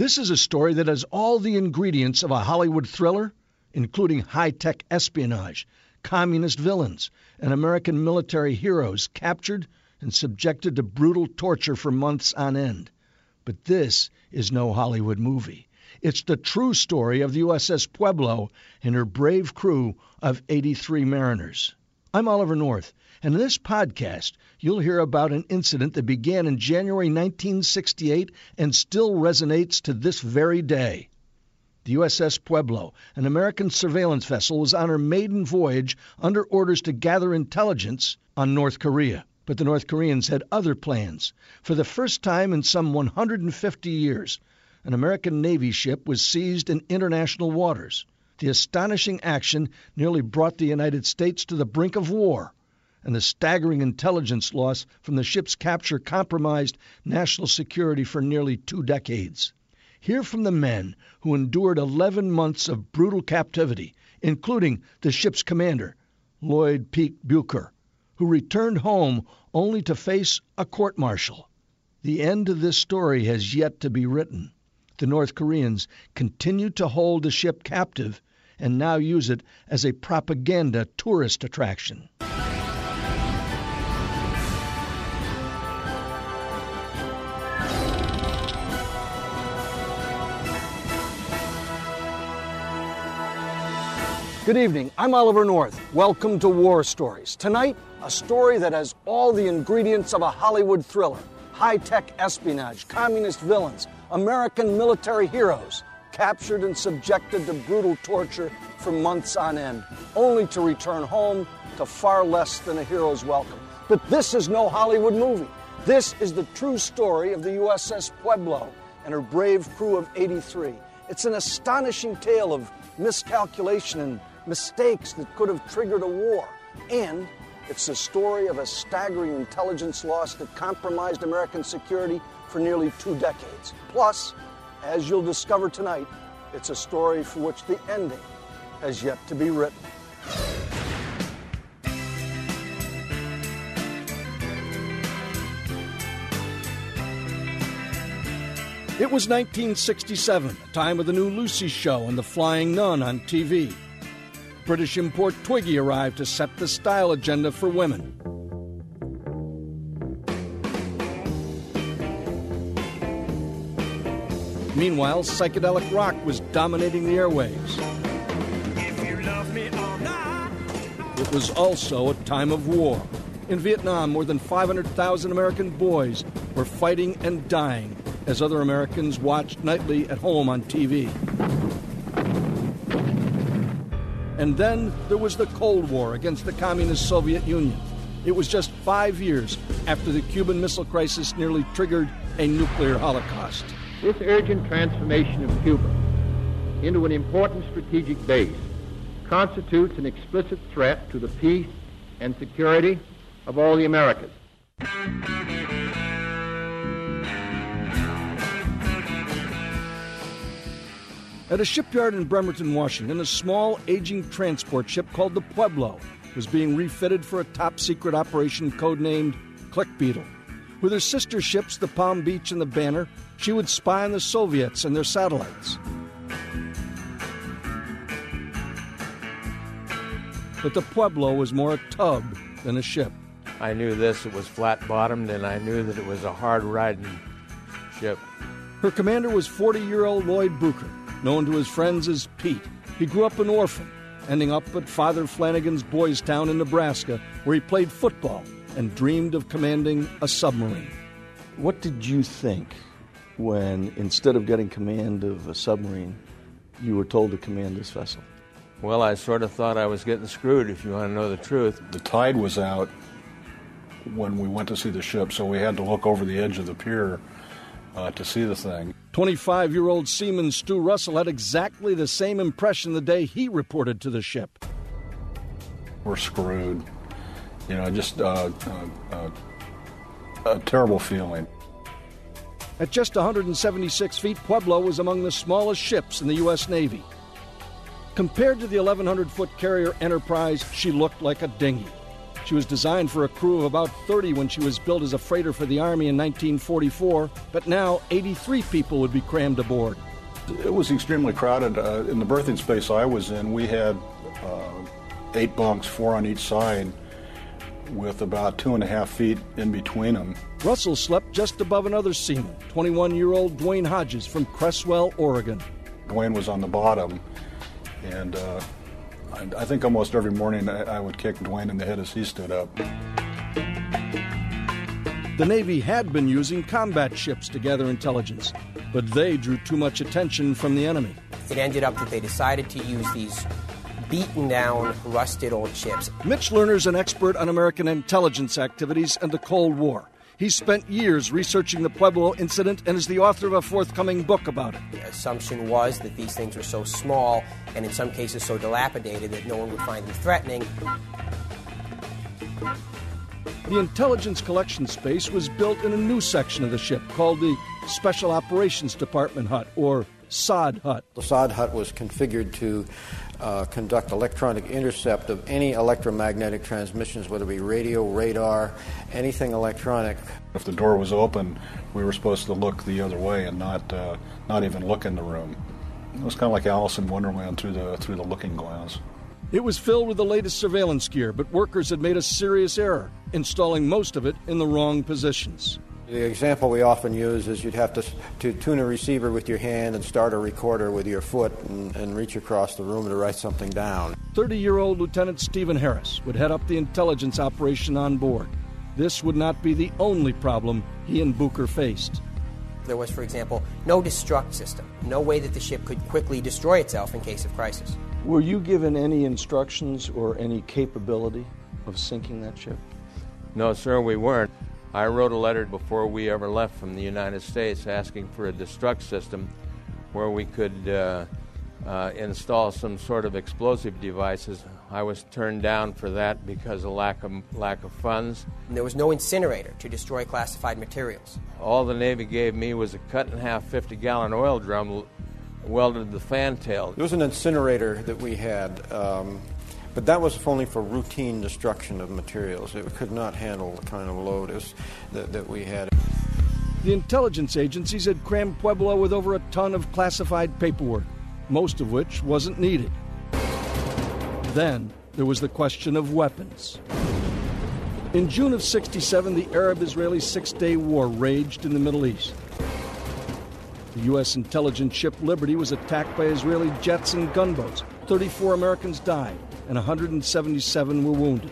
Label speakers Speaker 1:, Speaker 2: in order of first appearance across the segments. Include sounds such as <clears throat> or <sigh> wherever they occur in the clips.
Speaker 1: This is a story that has all the ingredients of a Hollywood thriller, including high tech espionage, communist villains, and American military heroes captured and subjected to brutal torture for months on end. But this is no Hollywood movie. It's the true story of the USS Pueblo and her brave crew of 83 mariners. I'm Oliver North, and in this podcast, you'll hear about an incident that began in January 1968 and still resonates to this very day. The USS Pueblo, an American surveillance vessel, was on her maiden voyage under orders to gather intelligence on North Korea. But the North Koreans had other plans. For the first time in some 150 years, an American Navy ship was seized in international waters. The astonishing action nearly brought the United States to the brink of war, and the staggering intelligence loss from the ship's capture compromised national security for nearly two decades. Hear from the men who endured 11 months of brutal captivity, including the ship's commander, Lloyd Pete Bucher, who returned home only to face a court martial. The end of this story has yet to be written. The North Koreans continue to hold the ship captive and now use it as a propaganda tourist attraction. Good evening. I'm Oliver North. Welcome to War Stories. Tonight, a story that has all the ingredients of a Hollywood thriller high tech espionage, communist villains, American military heroes, captured and subjected to brutal torture for months on end, only to return home to far less than a hero's welcome. But this is no Hollywood movie. This is the true story of the USS Pueblo and her brave crew of 83. It's an astonishing tale of miscalculation and mistakes that could have triggered a war. And it's the story of a staggering intelligence loss that compromised American security for nearly two decades. Plus, as you'll discover tonight, it's a story for which the ending has yet to be written. It was 1967, the time of the new Lucy show and the Flying Nun on TV. British import Twiggy arrived to set the style agenda for women. Meanwhile, psychedelic rock was dominating the airwaves. It was also a time of war. In Vietnam, more than 500,000 American boys were fighting and dying as other Americans watched nightly at home on TV. And then there was the Cold War against the Communist Soviet Union. It was just five years after the Cuban Missile Crisis nearly triggered a nuclear holocaust.
Speaker 2: This urgent transformation of Cuba into an important strategic base constitutes an explicit threat to the peace and security of all the Americas.
Speaker 1: At a shipyard in Bremerton, Washington, a small, aging transport ship called the Pueblo was being refitted for a top secret operation codenamed Click Beetle. With her sister ships, the Palm Beach and the Banner, she would spy on the Soviets and their satellites. But the Pueblo was more a tug than a ship.
Speaker 3: I knew this, it was flat bottomed, and I knew that it was a hard riding ship.
Speaker 1: Her commander was 40 year old Lloyd Bucher known to his friends as Pete. He grew up an orphan, ending up at Father Flanagan's Boys Town in Nebraska, where he played football and dreamed of commanding a submarine.
Speaker 4: What did you think when, instead of getting command of a submarine, you were told to command this vessel?
Speaker 3: Well, I sort of thought I was getting screwed, if you want to know the truth.
Speaker 5: The tide was out when we went to see the ship, so we had to look over the edge of the pier uh, to see the thing.
Speaker 1: 25 year old seaman Stu Russell had exactly the same impression the day he reported to the ship.
Speaker 5: We're screwed. You know, just uh, uh, uh, a terrible feeling.
Speaker 1: At just 176 feet, Pueblo was among the smallest ships in the U.S. Navy. Compared to the 1,100 foot carrier Enterprise, she looked like a dinghy. She was designed for a crew of about 30 when she was built as a freighter for the Army in 1944, but now 83 people would be crammed aboard.
Speaker 5: It was extremely crowded. Uh, in the berthing space I was in, we had uh, eight bunks, four on each side, with about two and a half feet in between them.
Speaker 1: Russell slept just above another seaman, 21 year old Duane Hodges from Creswell, Oregon.
Speaker 5: Duane was on the bottom, and uh, I, I, think almost every morning I, I would kick Duane in the head as he stood up.
Speaker 1: The Navy had been using combat ships to gather intelligence, but they drew too much attention from the enemy.
Speaker 6: It ended up that they decided to use these beaten down, rusted old ships.
Speaker 1: Mitch Lerner's an expert on American intelligence activities and the Cold War. He's spent years researching the Pueblo incident and is the author of a forthcoming book about it.
Speaker 6: The assumption was that these things were so small and in some cases so dilapidated that no one would find them threatening.
Speaker 1: The intelligence collection space was built in a new section of the ship called the Special Operations Department Hut, or SOD Hut.
Speaker 7: The SOD Hut was configured to uh, conduct electronic intercept of any electromagnetic transmissions, whether it be radio, radar, anything electronic.
Speaker 5: If the door was open, we were supposed to look the other way and not uh, not even look in the room. It was kind of like Alice in Wonderland through the through the looking glass.
Speaker 1: It was filled with the latest surveillance gear, but workers had made a serious error, installing most of it in the wrong positions.
Speaker 7: The example we often use is you'd have to, to tune a receiver with your hand and start a recorder with your foot and, and reach across the room to write something down.
Speaker 1: 30 year old Lieutenant Stephen Harris would head up the intelligence operation on board. This would not be the only problem he and Bucher faced.
Speaker 6: There was, for example, no destruct system, no way that the ship could quickly destroy itself in case of crisis.
Speaker 4: Were you given any instructions or any capability of sinking that ship?
Speaker 3: No, sir, we weren't. I wrote a letter before we ever left from the United States asking for a destruct system where we could uh, uh, install some sort of explosive devices. I was turned down for that because of lack of lack of funds.
Speaker 6: And there was no incinerator to destroy classified materials.
Speaker 3: All the Navy gave me was a cut in half 50 gallon oil drum welded to the fantail.
Speaker 7: There was an incinerator that we had. Um, but that was only for routine destruction of materials. It could not handle the kind of load that, that we had.
Speaker 1: The intelligence agencies had crammed Pueblo with over a ton of classified paperwork, most of which wasn't needed. Then there was the question of weapons. In June of 67, the Arab Israeli Six Day War raged in the Middle East. The U.S. intelligence ship Liberty was attacked by Israeli jets and gunboats. 34 Americans died and 177 were wounded.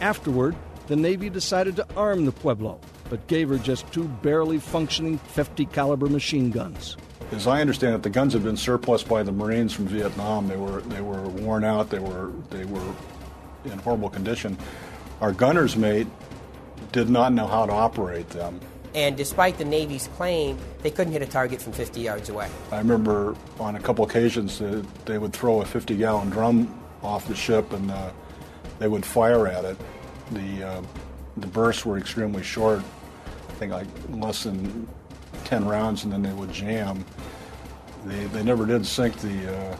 Speaker 1: Afterward, the Navy decided to arm the Pueblo, but gave her just two barely functioning 50 caliber machine guns.
Speaker 5: As I understand it, the guns had been surplus by the Marines from Vietnam. They were they were worn out. They were they were in horrible condition. Our gunner's mate did not know how to operate them.
Speaker 6: And despite the Navy's claim, they couldn't hit a target from 50 yards away.
Speaker 5: I remember on a couple occasions uh, they would throw a 50 gallon drum off the ship and uh, they would fire at it. The, uh, the bursts were extremely short, I think like less than 10 rounds, and then they would jam. They, they never did sink the, uh,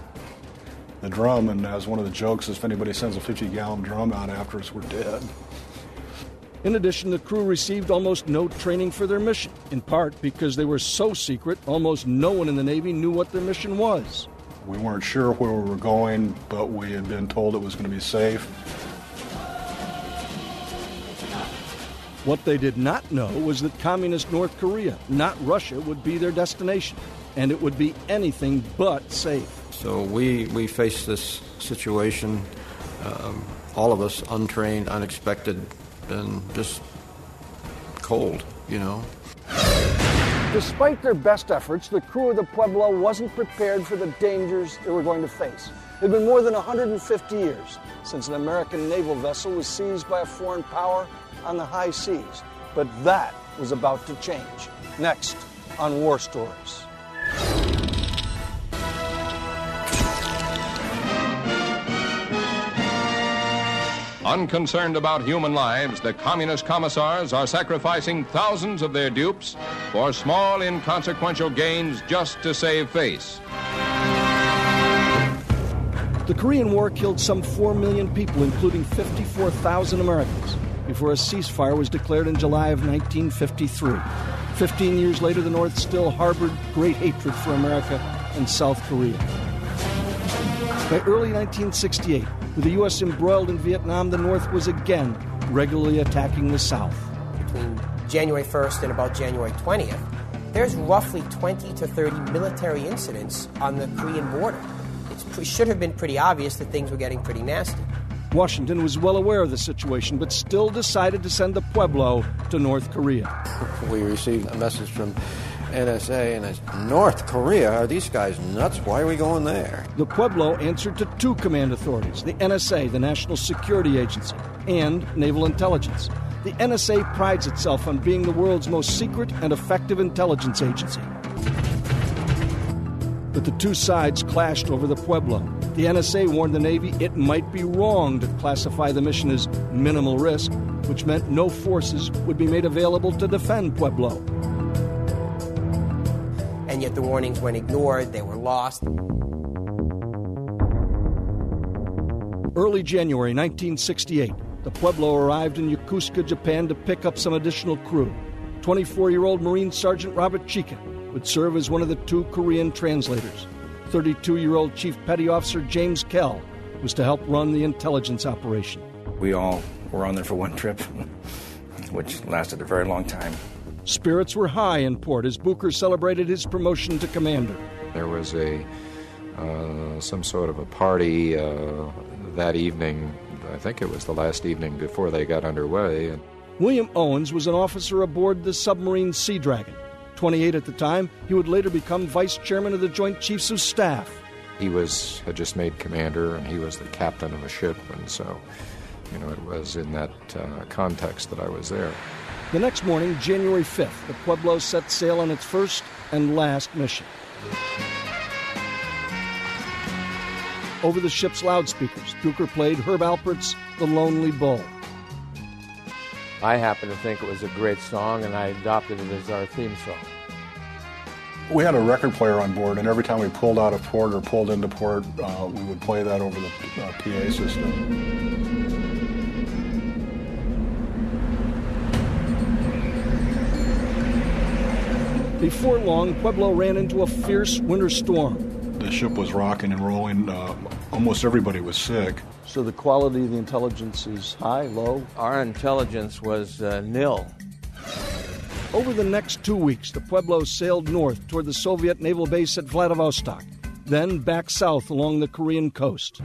Speaker 5: the drum, and as one of the jokes, if anybody sends a 50 gallon drum out after us, we're dead.
Speaker 1: In addition, the crew received almost no training for their mission, in part because they were so secret, almost no one in the Navy knew what their mission was.
Speaker 5: We weren't sure where we were going, but we had been told it was going to be safe.
Speaker 1: What they did not know was that communist North Korea, not Russia, would be their destination, and it would be anything but safe.
Speaker 7: So we, we faced this situation, um, all of us untrained, unexpected, and just cold, you know.
Speaker 1: Despite their best efforts, the crew of the Pueblo wasn't prepared for the dangers they were going to face. It had been more than 150 years since an American naval vessel was seized by a foreign power on the high seas. But that was about to change. Next on War Stories.
Speaker 8: Unconcerned about human lives, the communist commissars are sacrificing thousands of their dupes for small, inconsequential gains just to save face.
Speaker 1: The Korean War killed some 4 million people, including 54,000 Americans, before a ceasefire was declared in July of 1953. Fifteen years later, the North still harbored great hatred for America and South Korea. By early 1968, with the U.S. embroiled in Vietnam, the North was again regularly attacking the South.
Speaker 6: Between January 1st and about January 20th, there's roughly 20 to 30 military incidents on the Korean border. It should have been pretty obvious that things were getting pretty nasty.
Speaker 1: Washington was well aware of the situation, but still decided to send the Pueblo to North Korea.
Speaker 7: We received a message from NSA, and it's North Korea? Are these guys nuts? Why are we going there?
Speaker 1: The Pueblo answered to two command authorities the NSA, the National Security Agency, and Naval Intelligence. The NSA prides itself on being the world's most secret and effective intelligence agency. But the two sides clashed over the Pueblo. The NSA warned the Navy it might be wrong to classify the mission as minimal risk, which meant no forces would be made available to defend Pueblo.
Speaker 6: And yet the warnings went ignored, they were lost.
Speaker 1: Early January 1968, the Pueblo arrived in Yokosuka, Japan to pick up some additional crew. 24 year old Marine Sergeant Robert Chicca would serve as one of the two Korean translators. 32 year old Chief Petty Officer James Kell was to help run the intelligence operation.
Speaker 9: We all were on there for one trip, <laughs> which lasted a very long time.
Speaker 1: Spirits were high in port as Bucher celebrated his promotion to commander.
Speaker 10: There was a uh, some sort of a party uh, that evening. I think it was the last evening before they got underway.
Speaker 1: William Owens was an officer aboard the submarine Sea Dragon. 28 at the time, he would later become vice chairman of the Joint Chiefs of Staff.
Speaker 10: He was had just made commander, and he was the captain of a ship, and so, you know, it was in that uh, context that I was there.
Speaker 1: The next morning, January 5th, the Pueblo set sail on its first and last mission. Over the ship's loudspeakers, Bucher played Herb Alpert's The Lonely Bull.
Speaker 3: I happen to think it was a great song, and I adopted it as our theme song.
Speaker 5: We had a record player on board, and every time we pulled out of port or pulled into port, uh, we would play that over the uh, PA system.
Speaker 1: Before long, Pueblo ran into a fierce winter storm.
Speaker 5: The ship was rocking and rolling. Uh, almost everybody was sick.
Speaker 4: So the quality of the intelligence is high, low?
Speaker 3: Our intelligence was uh, nil.
Speaker 1: Over the next two weeks, the Pueblo sailed north toward the Soviet naval base at Vladivostok, then back south along the Korean coast.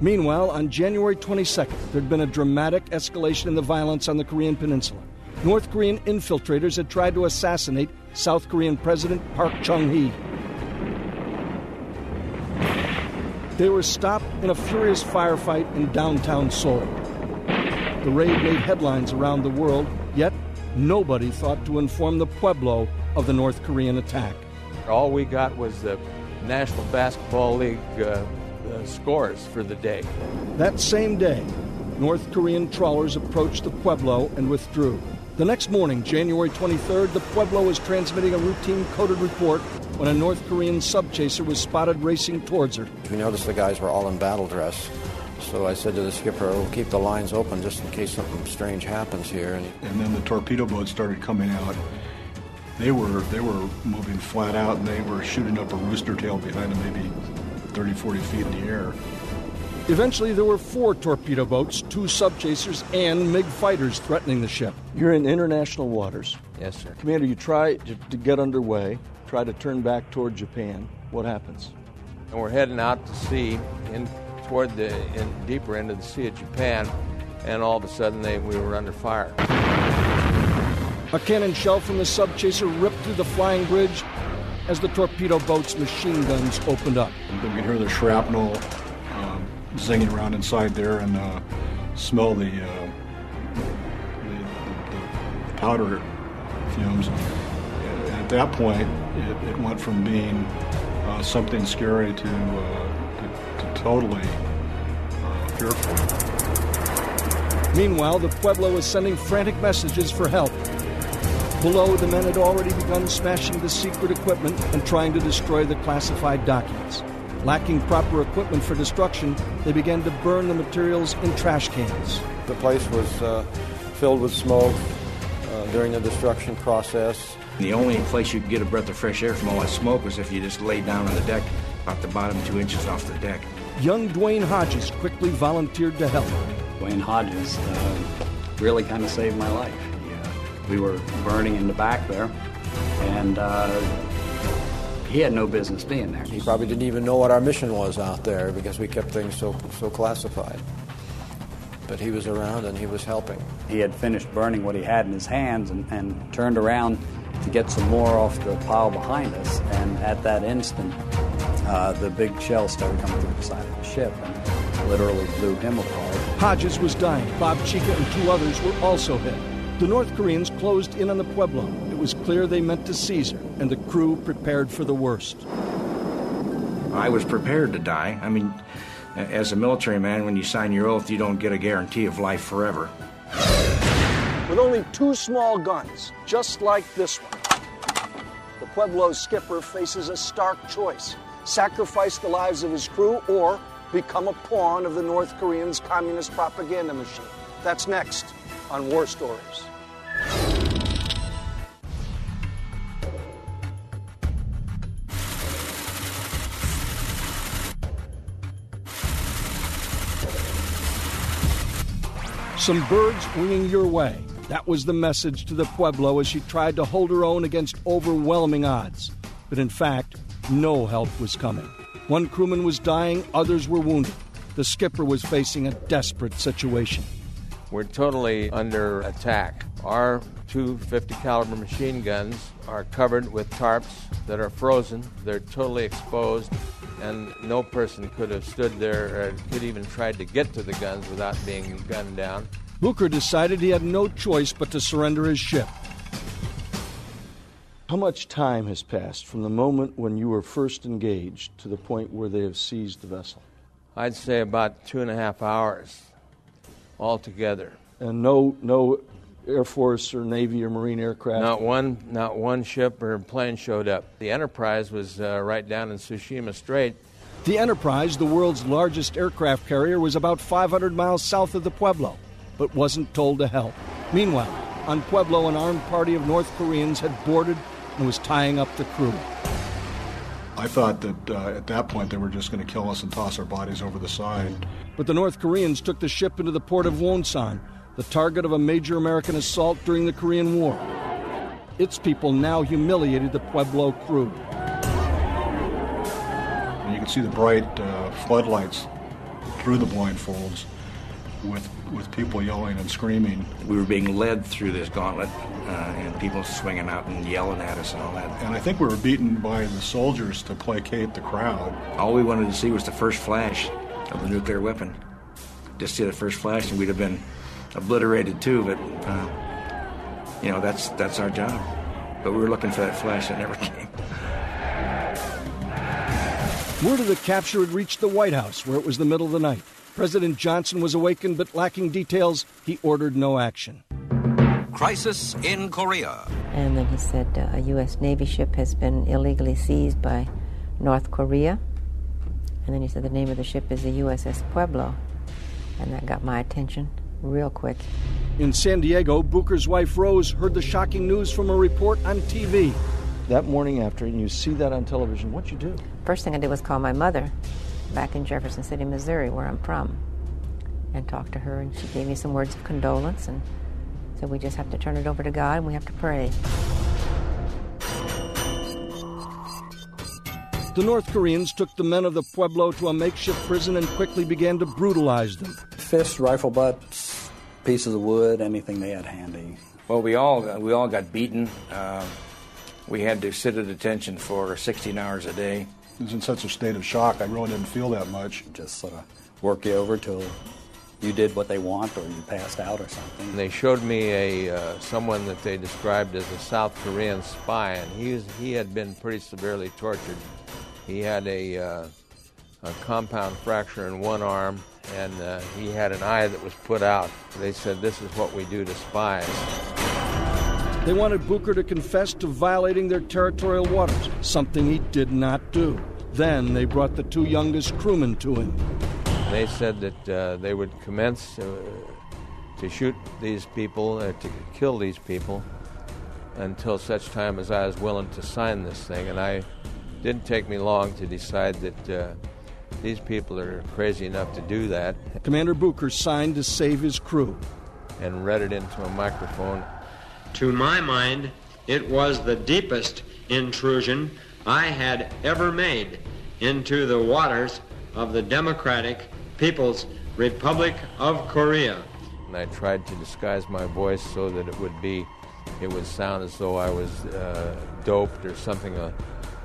Speaker 1: Meanwhile, on January 22nd, there'd been a dramatic escalation in the violence on the Korean Peninsula. North Korean infiltrators had tried to assassinate South Korean President Park Chung hee. They were stopped in a furious firefight in downtown Seoul. The raid made headlines around the world, yet nobody thought to inform the Pueblo of the North Korean attack.
Speaker 3: All we got was the National Basketball League uh, uh, scores for the day.
Speaker 1: That same day, North Korean trawlers approached the Pueblo and withdrew. The next morning, January 23rd, the Pueblo was transmitting a routine coded report when a North Korean subchaser was spotted racing towards her.
Speaker 7: We noticed the guys were all in battle dress. So I said to the skipper, we'll keep the lines open just in case something strange happens here. And,
Speaker 5: and then the torpedo boats started coming out. They were they were moving flat out and they were shooting up a rooster tail behind them, maybe 30, 40 feet in the air.
Speaker 1: Eventually, there were four torpedo boats, two subchasers, and MiG fighters threatening the ship.
Speaker 4: You're in international waters.
Speaker 3: Yes, sir.
Speaker 4: Commander, you try to, to get underway, try to turn back toward Japan. What happens?
Speaker 3: And we're heading out to sea, in toward the in deeper end of the Sea of Japan, and all of a sudden they, we were under fire.
Speaker 1: A cannon shell from the subchaser ripped through the flying bridge as the torpedo boat's machine guns opened up.
Speaker 5: You can hear the shrapnel zinging around inside there and uh, smell the, uh, the, the, powder fumes. And at that point, it, it went from being uh, something scary to, to, to, totally fearful.
Speaker 1: Meanwhile, the Pueblo was sending frantic messages for help. Below, the men had already begun smashing the secret equipment and trying to destroy the classified documents. Lacking proper equipment for destruction, they began to burn the materials in trash cans.
Speaker 7: The place was uh, filled with smoke uh, during the destruction process.
Speaker 9: The only place you could get a breath of fresh air from all that smoke was if you just laid down on the deck, about the bottom two inches off the deck.
Speaker 1: Young Duane Hodges quickly volunteered to help.
Speaker 11: Duane Hodges uh, really kind of saved my life. Yeah. We were burning in the back there, and uh, he had no business being there.
Speaker 7: He probably didn't even know what our mission was out there because we kept things so, so classified. But he was around and he was helping.
Speaker 11: He had finished burning what he had in his hands and, and turned around to get some more off the pile behind us. And at that instant, uh, the big shell started coming through the side of the ship and literally blew him apart.
Speaker 1: Hodges was dying. Bob Chicca and two others were also hit. The North Koreans closed in on the Pueblo. It was clear they meant to seize her, and the crew prepared for the worst.
Speaker 9: I was prepared to die. I mean, as a military man, when you sign your oath, you don't get a guarantee of life forever.
Speaker 1: With only two small guns, just like this one, the Pueblo's skipper faces a stark choice sacrifice the lives of his crew or become a pawn of the North Koreans' communist propaganda machine. That's next on War Stories. Some birds winging your way. That was the message to the Pueblo as she tried to hold her own against overwhelming odds. But in fact, no help was coming. One crewman was dying, others were wounded. The skipper was facing a desperate situation.
Speaker 3: We're totally under attack. Our two 50 caliber machine guns are covered with tarps that are frozen. They're totally exposed, and no person could have stood there or could even tried to get to the guns without being gunned down.
Speaker 1: Bucher decided he had no choice but to surrender his ship. How much time has passed from the moment when you were first engaged to the point where they have seized the vessel?
Speaker 3: I'd say about two and a half hours altogether.
Speaker 1: And no, no Air Force or Navy or Marine aircraft.
Speaker 3: Not one, not one ship or plane showed up. The Enterprise was uh, right down in Tsushima Strait.
Speaker 1: The Enterprise, the world's largest aircraft carrier, was about 500 miles south of the Pueblo, but wasn't told to help. Meanwhile, on Pueblo, an armed party of North Koreans had boarded and was tying up the crew.
Speaker 5: I thought that uh, at that point they were just going to kill us and toss our bodies over the side.
Speaker 1: But the North Koreans took the ship into the port of Wonsan, the target of a major American assault during the Korean War. Its people now humiliated the Pueblo crew.
Speaker 5: You can see the bright uh, floodlights through the blindfolds with with people yelling and screaming.
Speaker 9: We were being led through this gauntlet, uh, and people swinging out and yelling at us and all that.
Speaker 5: And I think we were beaten by the soldiers to placate the crowd.
Speaker 9: All we wanted to see was the first flash of the nuclear weapon. Just see the first flash, and we'd have been obliterated too. But uh, you know, that's that's our job. But we were looking for that flash that never <laughs> came.
Speaker 1: Word of the capture had reached the White House, where it was the middle of the night. President Johnson was awakened, but lacking details, he ordered no action.
Speaker 12: Crisis in Korea.
Speaker 13: And then he said uh, a U.S. Navy ship has been illegally seized by North Korea. And then he said the name of the ship is the USS Pueblo. And that got my attention real quick.
Speaker 1: In San Diego, Bucher's wife Rose heard the shocking news from a report on TV. That morning after, and you see that on television, what'd you do?
Speaker 13: First thing I did was call my mother back in Jefferson City, Missouri, where I'm from, and talked to her, and she gave me some words of condolence and said we just have to turn it over to God and we have to pray.
Speaker 1: The North Koreans took the men of the Pueblo to a makeshift prison and quickly began to brutalize them.
Speaker 11: Fists, rifle butts, pieces of wood, anything they had handy.
Speaker 9: Well, we all we all got beaten. Uh, we had to sit at attention for 16 hours a day.
Speaker 5: I was in such a state of shock, I really didn't feel that much.
Speaker 11: Just sort of work you over till you did what they want or you passed out or something.
Speaker 3: They showed me a uh, someone that they described as a South Korean spy, and he was, he had been pretty severely tortured. He had a, uh, a compound fracture in one arm, and uh, he had an eye that was put out. They said, "This is what we do to spies."
Speaker 1: They wanted Bucher to confess to violating their territorial waters, something he did not do. Then they brought the two youngest crewmen to him.
Speaker 3: They said that uh, they would commence uh, to shoot these people, uh, to kill these people, until such time as I was willing to sign this thing. And I didn't take me long to decide that uh, these people are crazy enough to do that.
Speaker 1: Commander Bucher signed to save his crew.
Speaker 3: And read it into a microphone.
Speaker 14: To my mind, it was the deepest intrusion I had ever made into the waters of the Democratic People's Republic of Korea.
Speaker 3: And I tried to disguise my voice so that it would be, it would sound as though I was uh, doped or something uh,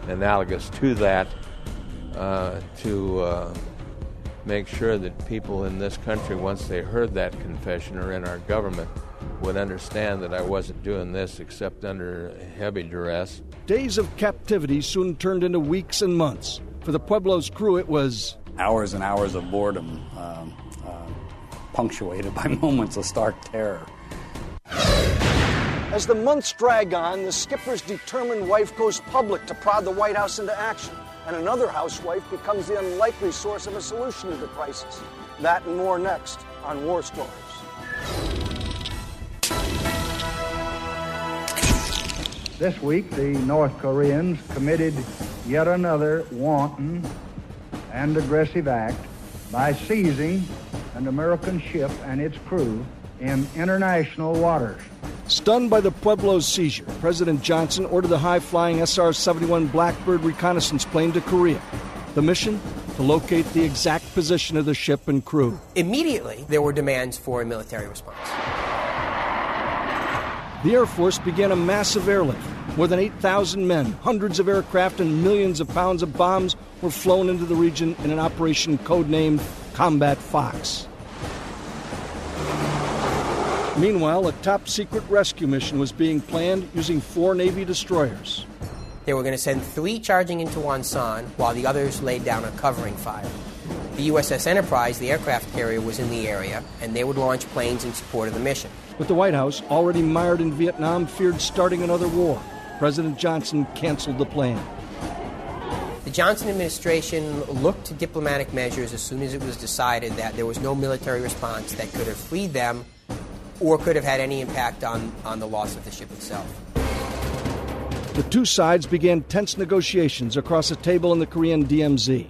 Speaker 3: analogous to that, uh, to uh, make sure that people in this country, once they heard that confession or in our government, would understand that I wasn't doing this except under heavy duress.
Speaker 1: Days of captivity soon turned into weeks and months. For the Pueblo's crew, it was
Speaker 11: hours and hours of boredom, um, uh, punctuated by <laughs> moments of stark terror.
Speaker 1: As the months drag on, the skipper's determined wife goes public to prod the White House into action, and another housewife becomes the unlikely source of a solution to the crisis. That and more next on War Stories.
Speaker 15: This week, the North Koreans committed yet another wanton and aggressive act by seizing an American ship and its crew in international waters.
Speaker 1: Stunned by the Pueblo's seizure, President Johnson ordered the high flying SR 71 Blackbird reconnaissance plane to Korea. The mission? To locate the exact position of the ship and crew.
Speaker 6: Immediately, there were demands for a military response.
Speaker 1: The Air Force began a massive airlift. More than 8,000 men, hundreds of aircraft, and millions of pounds of bombs were flown into the region in an operation codenamed Combat Fox. Meanwhile, a top secret rescue mission was being planned using four Navy destroyers.
Speaker 6: They were going to send three charging into Wonsan while the others laid down a covering fire. The USS Enterprise, the aircraft carrier, was in the area, and they would launch planes in support of the mission.
Speaker 1: But the White House, already mired in Vietnam, feared starting another war. President Johnson canceled the plan.
Speaker 6: The Johnson administration looked to diplomatic measures as soon as it was decided that there was no military response that could have freed them or could have had any impact on, on the loss of the ship itself.
Speaker 1: The two sides began tense negotiations across a table in the Korean DMZ.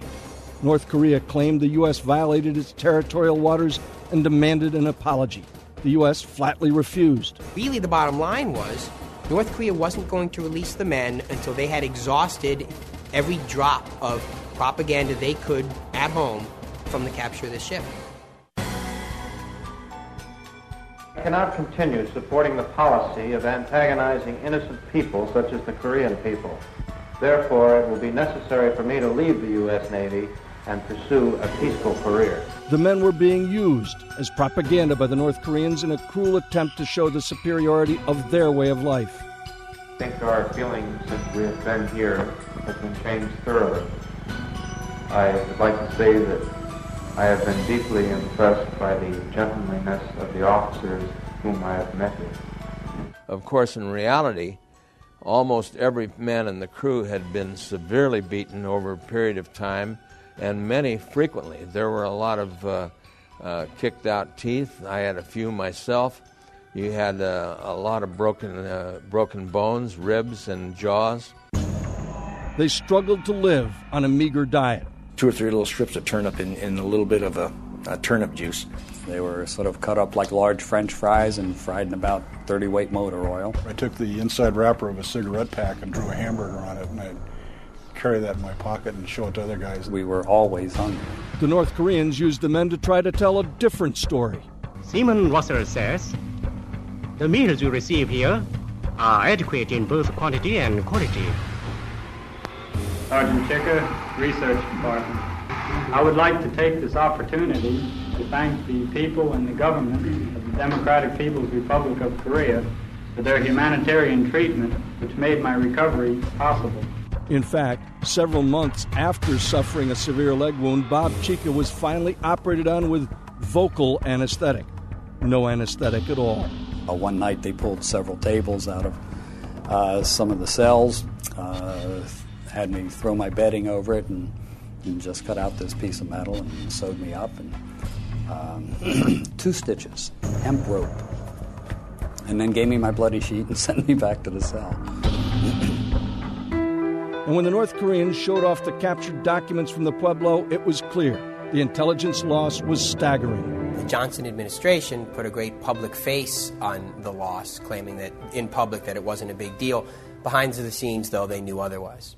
Speaker 1: North Korea claimed the U.S. violated its territorial waters and demanded an apology. The U.S. flatly refused.
Speaker 6: Really, the bottom line was North Korea wasn't going to release the men until they had exhausted every drop of propaganda they could at home from the capture of the ship.
Speaker 2: I cannot continue supporting the policy of antagonizing innocent people such as the Korean people. Therefore, it will be necessary for me to leave the U.S. Navy and pursue a peaceful career.
Speaker 1: The men were being used as propaganda by the North Koreans in a cruel attempt to show the superiority of their way of life.
Speaker 2: I think our feelings since we have been here have been changed thoroughly. I would like to say that I have been deeply impressed by the gentlemanliness of the officers whom I have met here.
Speaker 3: Of course, in reality, almost every man in the crew had been severely beaten over a period of time, and many frequently. There were a lot of uh, uh, kicked out teeth. I had a few myself. You had uh, a lot of broken, uh, broken bones, ribs, and jaws.
Speaker 1: They struggled to live on a meager diet.
Speaker 9: Two or three little strips of turnip in, in a little bit of a, a turnip juice.
Speaker 11: They were sort of cut up like large French fries and fried in about 30 weight motor oil.
Speaker 5: I took the inside wrapper of a cigarette pack and drew a hamburger on it, and I'd carry that in my pocket and show it to other guys.
Speaker 11: We were always hungry.
Speaker 1: The North Koreans used the men to try to tell a different story.
Speaker 16: Seaman Russell says the meals you receive here are adequate in both quantity and quality.
Speaker 17: Sergeant Chicker, Research Department. I would like to take this opportunity to thank the people and the government of the Democratic People's Republic of Korea for their humanitarian treatment, which made my recovery possible.
Speaker 1: In fact, several months after suffering a severe leg wound, Bob Chicca was finally operated on with local anesthetic. No anesthetic at all.
Speaker 11: Uh, one night they pulled several tables out of uh, some of the cells. Uh, had me throw my bedding over it and, and just cut out this piece of metal and sewed me up and um, <clears throat> two stitches, hemp rope, and then gave me my bloody sheet and <laughs> sent me back to the cell. <clears throat>
Speaker 1: And when the North Koreans showed off the captured documents from the Pueblo, it was clear the intelligence loss was staggering.
Speaker 6: The Johnson administration put a great public face on the loss, claiming that in public that it wasn't a big deal. Behind the scenes, though, they knew otherwise.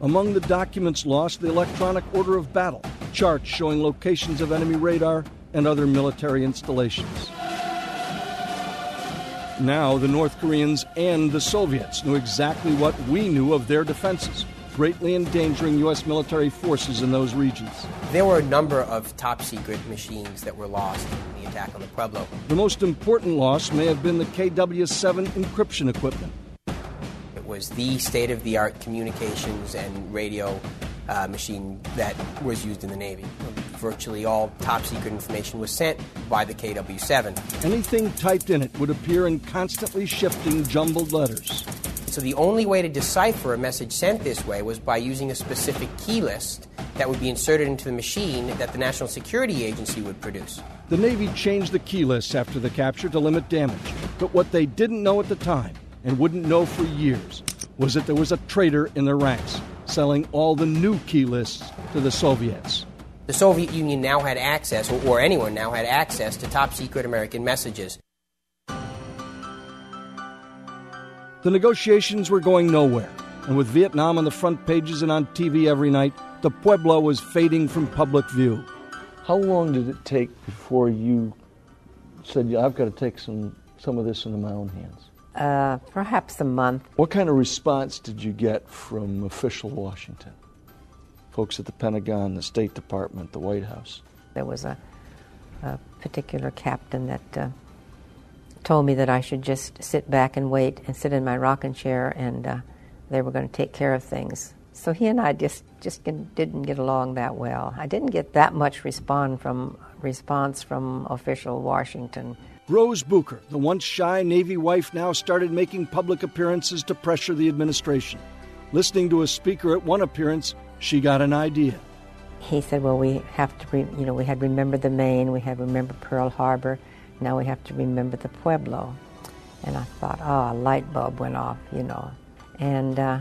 Speaker 1: Among the documents lost, the electronic order of battle, charts showing locations of enemy radar and other military installations. Now, the North Koreans and the Soviets knew exactly what we knew of their defenses, greatly endangering U.S. military forces in those regions.
Speaker 6: There were a number of top secret machines that were lost in the attack on the Pueblo.
Speaker 1: The most important loss may have been the KW 7 encryption equipment.
Speaker 6: Was the state of the art communications and radio uh, machine that was used in the Navy. Virtually all top secret information was sent by the KW 7.
Speaker 1: Anything typed in it would appear in constantly shifting jumbled letters.
Speaker 6: So the only way to decipher a message sent this way was by using a specific key list that would be inserted into the machine that the National Security Agency would produce.
Speaker 1: The Navy changed the key lists after the capture to limit damage. But what they didn't know at the time, and wouldn't know for years, was that there was a traitor in their ranks, selling all the new key lists to the Soviets.
Speaker 6: The Soviet Union now had access, or, or anyone now had access, to top secret American messages.
Speaker 1: The negotiations were going nowhere, and with Vietnam on the front pages and on TV every night, the Pueblo was fading from public view.
Speaker 4: How long did it take before you said, yeah, I've got to take some, some of this into my own hands?
Speaker 13: Uh, perhaps a month.
Speaker 4: What kind of response did you get from official Washington? Folks at the Pentagon, the State Department, the White House?
Speaker 13: There was a, a particular captain that uh, told me that I should just sit back and wait and sit in my rocking chair and uh, they were going to take care of things. So he and I just, just didn't get along that well. I didn't get that much respond from, response from official Washington.
Speaker 1: Rose Bucher, the once shy Navy wife, now started making public appearances to pressure the administration. Listening to a speaker at one appearance, she got an idea.
Speaker 13: He said, "Well, we have to, re- you know, we had remembered the Maine, we had remembered Pearl Harbor, now we have to remember the Pueblo." And I thought, "Oh, a light bulb went off," you know, and uh,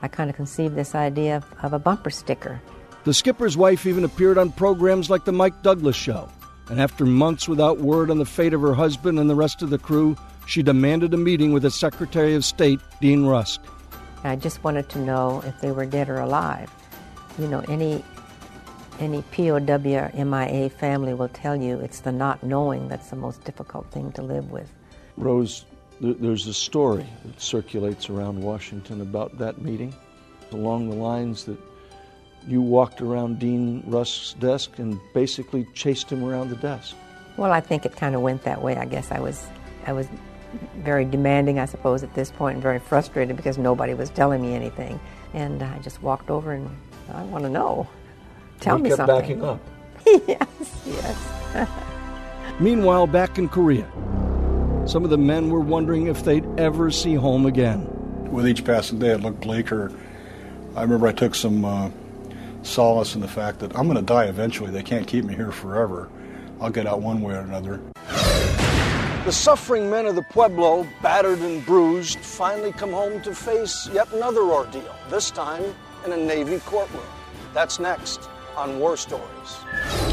Speaker 13: I kind of conceived this idea of, of a bumper sticker.
Speaker 1: The skipper's wife even appeared on programs like the Mike Douglas Show and after months without word on the fate of her husband and the rest of the crew, she demanded a meeting with the Secretary of State, Dean Rusk.
Speaker 13: I just wanted to know if they were dead or alive. You know, any any POW MIA family will tell you it's the not knowing that's the most difficult thing to live with.
Speaker 4: Rose, there's a story that circulates around Washington about that meeting along the lines that you walked around Dean Rusk's desk and basically chased him around the desk.
Speaker 13: Well, I think it kind of went that way. I guess I was, I was very demanding, I suppose, at this point, and very frustrated because nobody was telling me anything. And I just walked over and I want to know. Tell
Speaker 4: he
Speaker 13: me
Speaker 4: kept
Speaker 13: something.
Speaker 4: backing up. <laughs>
Speaker 13: yes, yes. <laughs>
Speaker 1: Meanwhile, back in Korea, some of the men were wondering if they'd ever see home again.
Speaker 5: With each passing day, it looked bleaker. I remember I took some uh, solace in the fact that I'm going to die eventually. They can't keep me here forever. I'll get out one way or another.
Speaker 1: The suffering men of the Pueblo, battered and bruised, finally come home to face yet another ordeal, this time in a Navy courtroom. That's next on War Stories.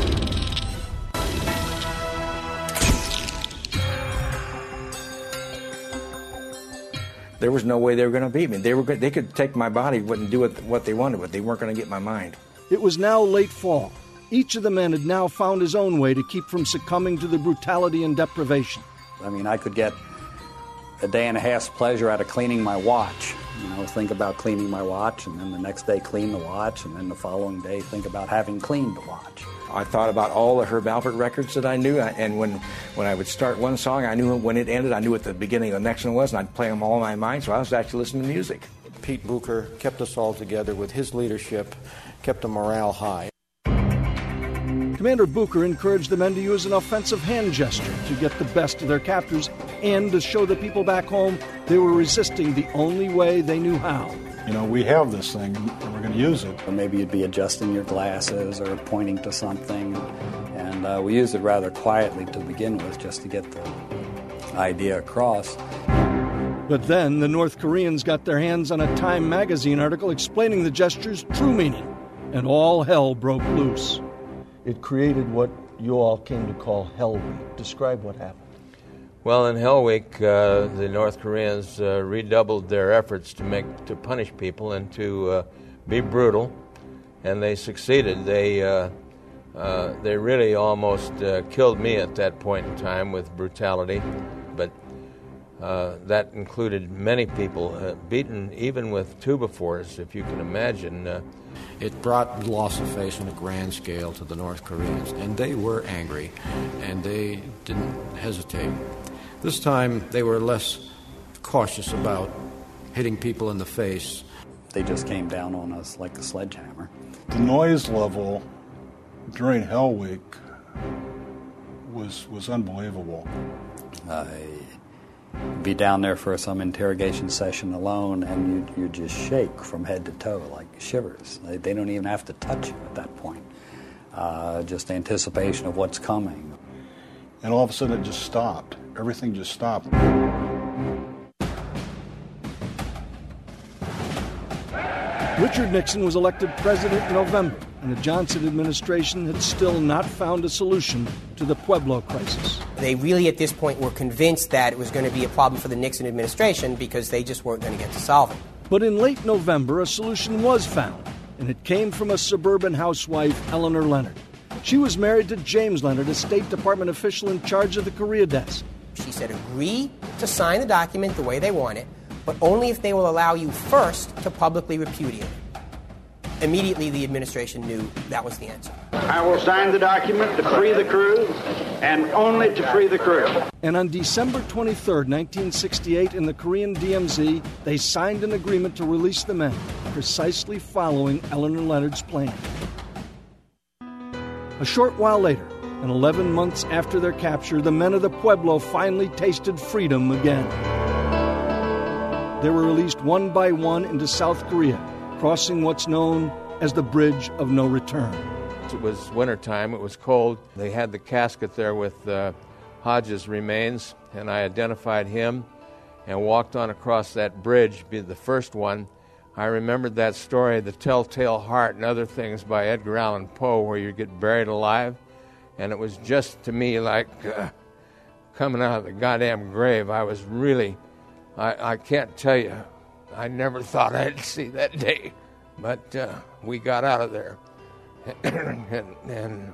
Speaker 9: There was no way they were going to beat me. They were they could take my body and do what they wanted, but they weren't going to get my mind.
Speaker 1: It was now late fall. Each of the men had now found his own way to keep from succumbing to the brutality and deprivation.
Speaker 11: I mean, I could get a day and a half's pleasure out of cleaning my watch. You know, think about cleaning my watch, and then the next day clean the watch, and then the following day think about having cleaned the watch.
Speaker 9: I thought about all the Herb Alpert records that I knew, and when, when I would start one song, I knew when it ended, I knew what the beginning of the next one was, and I'd play them all in my mind, so I was actually listening to music.
Speaker 7: Pete Bucher kept us all together with his leadership, kept the morale high.
Speaker 1: Commander Bucher encouraged the men to use an offensive hand gesture to get the best of their captors and to show the people back home they were resisting the only way they knew how
Speaker 5: you know, we have this thing and we're going to use it.
Speaker 11: Or maybe you'd be adjusting your glasses or pointing to something. And uh, we used it rather quietly to begin with just to get the idea across.
Speaker 1: But then the North Koreans got their hands on a Time magazine article explaining the gesture's true meaning, and all hell broke loose.
Speaker 4: It created what you all came to call Hell Week. Describe what happened.
Speaker 3: Well, in Hell Week, uh, the North Koreans uh, redoubled their efforts to make to punish people and to uh, be brutal, and they succeeded. They uh, uh, they really almost uh, killed me at that point in time with brutality, but that included many people beaten even with two by fours, if you can imagine.
Speaker 7: It brought loss of face on a grand scale to the North Koreans, and they were angry, and they didn't hesitate. This time, they were less cautious about hitting people in the face.
Speaker 11: They just came down on us like a sledgehammer.
Speaker 5: The noise level during Hell Week was was unbelievable.
Speaker 11: Uh, be down there for some interrogation session alone, and you you just shake from head to toe like shivers. They, they don't even have to touch you at that point. Uh, just anticipation of what's coming.
Speaker 5: And all of a sudden, it just stopped. Everything just stopped.
Speaker 1: Richard Nixon was elected president in November, and the Johnson administration had still not found a solution to the Pueblo crisis.
Speaker 6: They really, at this point, were convinced that it was going to be a problem for the Nixon administration because they just weren't going to get to solve it.
Speaker 1: But in late November, a solution was found, and it came from a suburban housewife, Eleanor Leonard. She was married to James Leonard, a State Department official in charge of the Korea desk.
Speaker 6: She said, agree to sign the document the way they want it, but only if they will allow you first to publicly repudiate it. Immediately, the administration knew that was the answer.
Speaker 15: I will sign the document to free the crew, and only to free the crew.
Speaker 1: And on December 23, 1968, in the Korean DMZ, they signed an agreement to release the men, precisely following Eleanor Leonard's plan. A short while later, and 11 months after their capture, the men of the Pueblo finally tasted freedom again. They were released one by one into South Korea, crossing what's known as the Bridge of No Return.
Speaker 3: It was wintertime, it was cold. They had the casket there with uh, Hodges' remains, and I identified him and walked on across that bridge, be the first one. I remembered that story, The Telltale Heart, and other things by Edgar Allan Poe, where you get buried alive. And it was just to me like uh, coming out of the goddamn grave. I was really, I, I can't tell you, I never thought <laughs> I'd see that day. But uh, we got out of there. <clears throat> and, and,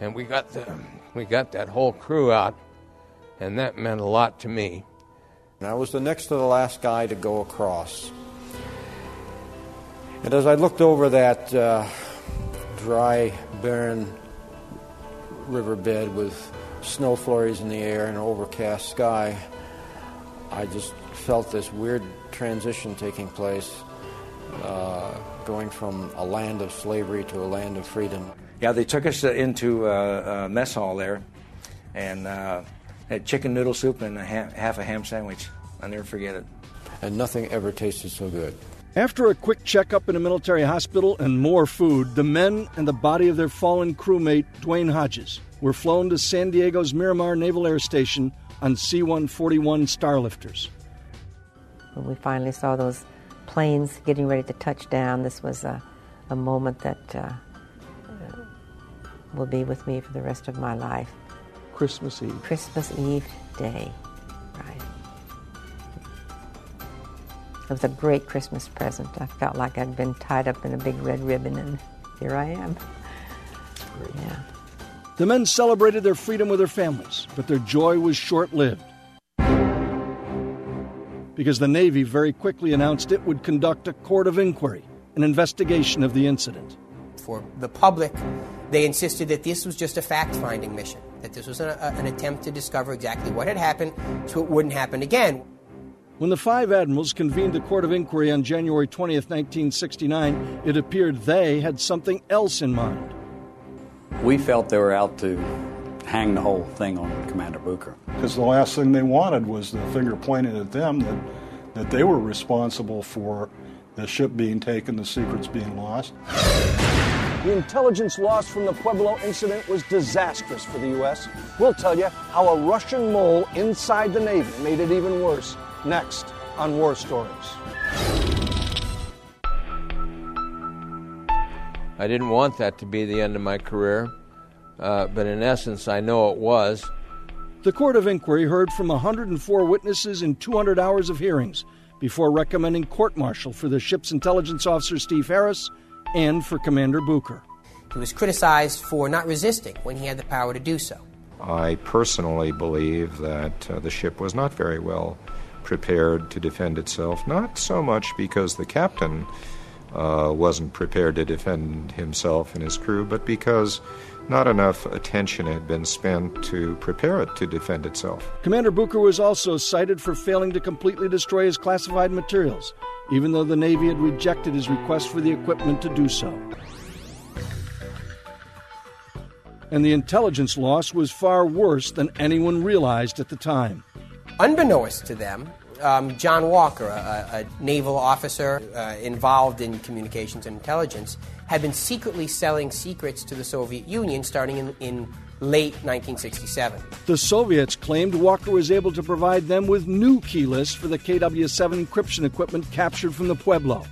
Speaker 3: and we got the, we got that whole crew out, and that meant a lot to me.
Speaker 7: And I was the next to the last guy to go across. And as I looked over that uh, dry, barren riverbed with snow flurries in the air and an overcast sky, I just felt this weird transition taking place, uh, going from a land of slavery to a land of freedom.
Speaker 9: Yeah, they took us uh, into a, a mess hall there and uh, had chicken noodle soup and a ha- half a ham sandwich. I'll never forget it.
Speaker 7: And nothing ever tasted so good.
Speaker 1: After a quick checkup in a military hospital and more food, the men and the body of their fallen crewmate, Duane Hodges, were flown to San Diego's Miramar Naval Air Station on C 141 Starlifters.
Speaker 13: When we finally saw those planes getting ready to touch down, this was a, a moment that uh, will be with me for the rest of my life.
Speaker 4: Christmas Eve.
Speaker 13: Christmas Eve day. It was a great Christmas present. I felt like I'd been tied up in a big red ribbon, and here I am. Yeah.
Speaker 1: The men celebrated their freedom with their families, but their joy was short lived. Because the Navy very quickly announced it would conduct a court of inquiry, an investigation of the incident.
Speaker 6: For the public, they insisted that this was just a fact finding mission, that this was an, a, an attempt to discover exactly what had happened so it wouldn't happen again.
Speaker 1: When the five admirals convened the court of inquiry on January 20, 1969, it appeared they had something else in mind.
Speaker 11: We felt they were out to hang the whole thing on Commander Bucher.
Speaker 5: Because the last thing they wanted was the finger pointed at them that, that they were responsible for the ship being taken, the secrets being lost.
Speaker 4: The intelligence lost from the Pueblo incident was disastrous for the U.S. We'll tell you how a Russian mole inside the Navy made it even worse next on War Stories.
Speaker 3: I didn't want that to be the end of my career, uh, but in essence, I know it was.
Speaker 1: The Court of Inquiry heard from 104 witnesses in 200 hours of hearings before recommending court martial for the ship's intelligence officer Steve Harris and for Commander Bucher.
Speaker 6: He was criticized for not resisting when he had the power to do so.
Speaker 10: I personally believe that uh, the ship was not very well prepared to defend itself, not so much because the captain uh, wasn't prepared to defend himself and his crew, but because not enough attention had been spent to prepare it to defend itself.
Speaker 1: Commander Bucher was also cited for failing to completely destroy his classified materials, even though the Navy had rejected his request for the equipment to do so. And the intelligence loss was far worse than anyone realized at the time.
Speaker 6: Unbeknownst to them, um, John Walker, a, a naval officer uh, involved in communications and intelligence, had been secretly selling secrets to the Soviet Union starting in, in late 1967.
Speaker 1: The Soviets claimed Walker was able to provide them with new key lists for the KW 7 encryption equipment captured from the Pueblo.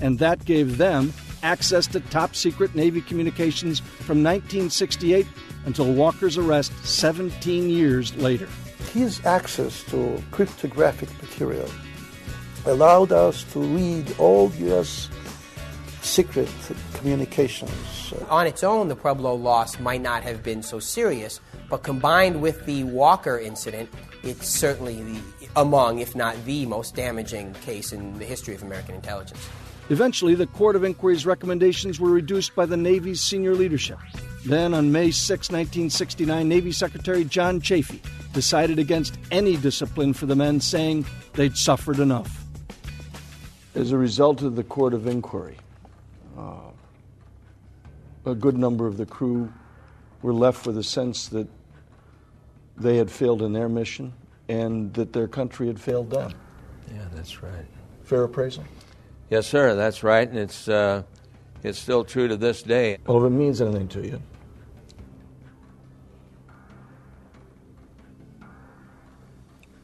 Speaker 1: And that gave them access to top secret Navy communications from 1968 until Walker's arrest 17 years later.
Speaker 18: His access to cryptographic material allowed us to read all U.S. secret communications.
Speaker 6: On its own, the Pueblo loss might not have been so serious, but combined with the Walker incident, it's certainly the, among, if not the most damaging case in the history of American intelligence.
Speaker 1: Eventually, the Court of Inquiry's recommendations were reduced by the Navy's senior leadership. Then, on May 6, 1969, Navy Secretary John Chafee decided against any discipline for the men, saying they'd suffered enough.
Speaker 4: As a result of the Court of Inquiry, uh, a good number of the crew were left with a sense that they had failed in their mission and that their country had failed them.
Speaker 3: Yeah, that's right.
Speaker 4: Fair appraisal?
Speaker 3: Yes, sir, that's right, and it's, uh, it's still true to this day.
Speaker 4: Well, if it means anything to you,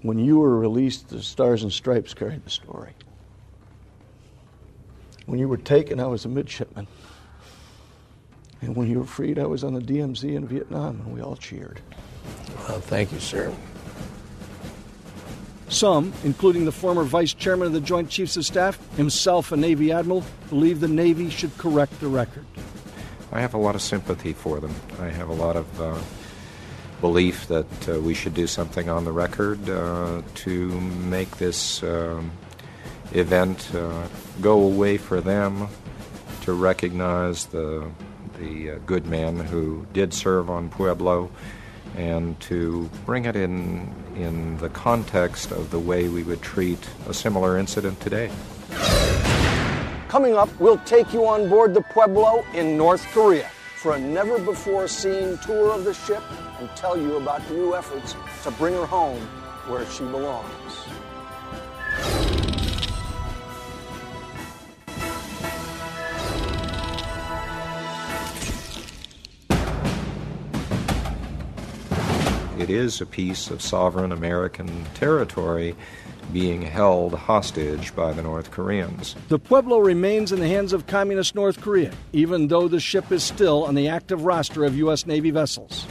Speaker 4: when you were released, the Stars and Stripes carried the story. When you were taken, I was a midshipman. And when you were freed, I was on the DMZ in Vietnam, and we all cheered.
Speaker 3: Well, thank you, sir.
Speaker 1: Some, including the former vice chairman of the Joint Chiefs of Staff, himself a Navy admiral, believe the Navy should correct the record.
Speaker 10: I have a lot of sympathy for them. I have a lot of uh, belief that uh, we should do something on the record uh, to make this um, event uh, go away for them, to recognize the, the uh, good men who did serve on Pueblo, and to bring it in, in the context of the way we would treat a similar incident today.
Speaker 4: Coming up, we'll take you on board the Pueblo in North Korea for a never before seen tour of the ship and tell you about new efforts to bring her home where she belongs.
Speaker 10: It is a piece of sovereign American territory being held hostage by the North Koreans.
Speaker 1: The Pueblo remains in the hands of Communist North Korea, even though the ship is still on the active roster of U.S. Navy vessels.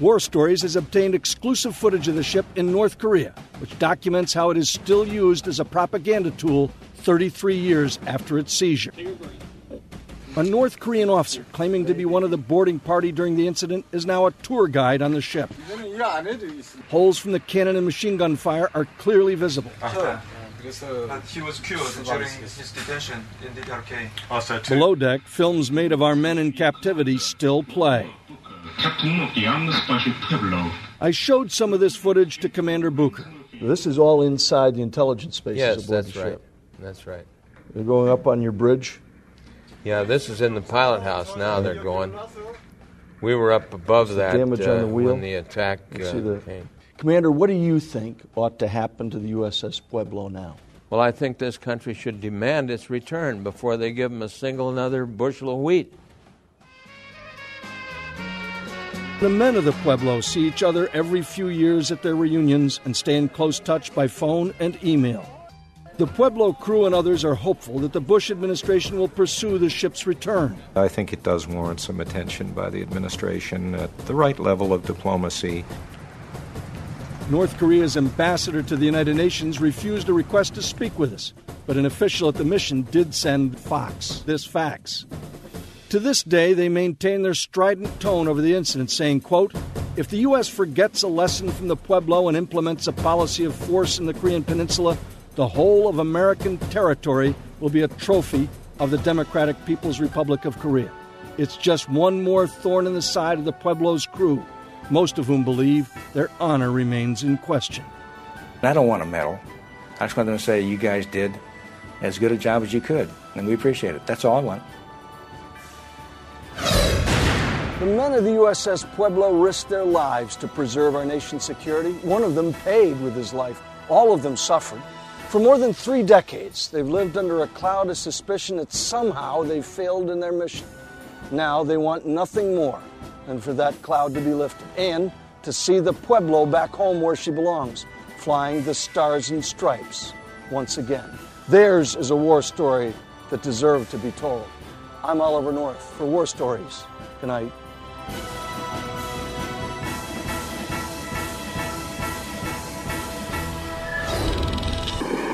Speaker 1: War Stories has obtained exclusive footage of the ship in North Korea, which documents how it is still used as a propaganda tool 33 years after its seizure. A North Korean officer claiming to be one of the boarding party during the incident is now a tour guide on the ship. Holes from the cannon and machine gun fire are clearly visible. Uh-huh.
Speaker 19: Uh, he was killed during his detention in DPRK.
Speaker 1: Below deck, films made of our men in captivity still play. I showed some of this footage to Commander Bucher.
Speaker 4: This is all inside the intelligence spaces
Speaker 3: Yes,
Speaker 4: aboard
Speaker 3: that's
Speaker 4: the
Speaker 3: right. That's right.
Speaker 4: They're going up on your bridge.
Speaker 3: Yeah, this is in the pilot house now. They're going. We were up above that
Speaker 4: damage on
Speaker 3: uh,
Speaker 4: the wheel.
Speaker 3: when the attack uh,
Speaker 4: see the-
Speaker 3: came.
Speaker 4: Commander, what do you think ought to happen to the USS Pueblo now?
Speaker 3: Well, I think this country should demand its return before they give them a single another bushel of wheat.
Speaker 1: The men of the Pueblo see each other every few years at their reunions and stay in close touch by phone and email. The Pueblo crew and others are hopeful that the Bush administration will pursue the ship's return.
Speaker 10: I think it does warrant some attention by the administration at the right level of diplomacy.
Speaker 1: North Korea's ambassador to the United Nations refused a request to speak with us, but an official at the mission did send Fox this fax. To this day, they maintain their strident tone over the incident, saying, quote, if the U.S. forgets a lesson from the Pueblo and implements a policy of force in the Korean Peninsula, the whole of American territory will be a trophy of the Democratic People's Republic of Korea. It's just one more thorn in the side of the Pueblo's crew, most of whom believe their honor remains in question.
Speaker 9: I don't want a medal. I just want them to say you guys did as good a job as you could, and we appreciate it. That's all I want.
Speaker 1: The men of the USS Pueblo risked their lives to preserve our nation's security. One of them paid with his life. All of them suffered. For more than three decades, they've lived under a cloud of suspicion that somehow they've failed in their mission. Now they want nothing more than for that cloud to be lifted and to see the Pueblo back home where she belongs, flying the stars and stripes once again. Theirs is a war story that deserved to be told. I'm Oliver North for War Stories. Good night.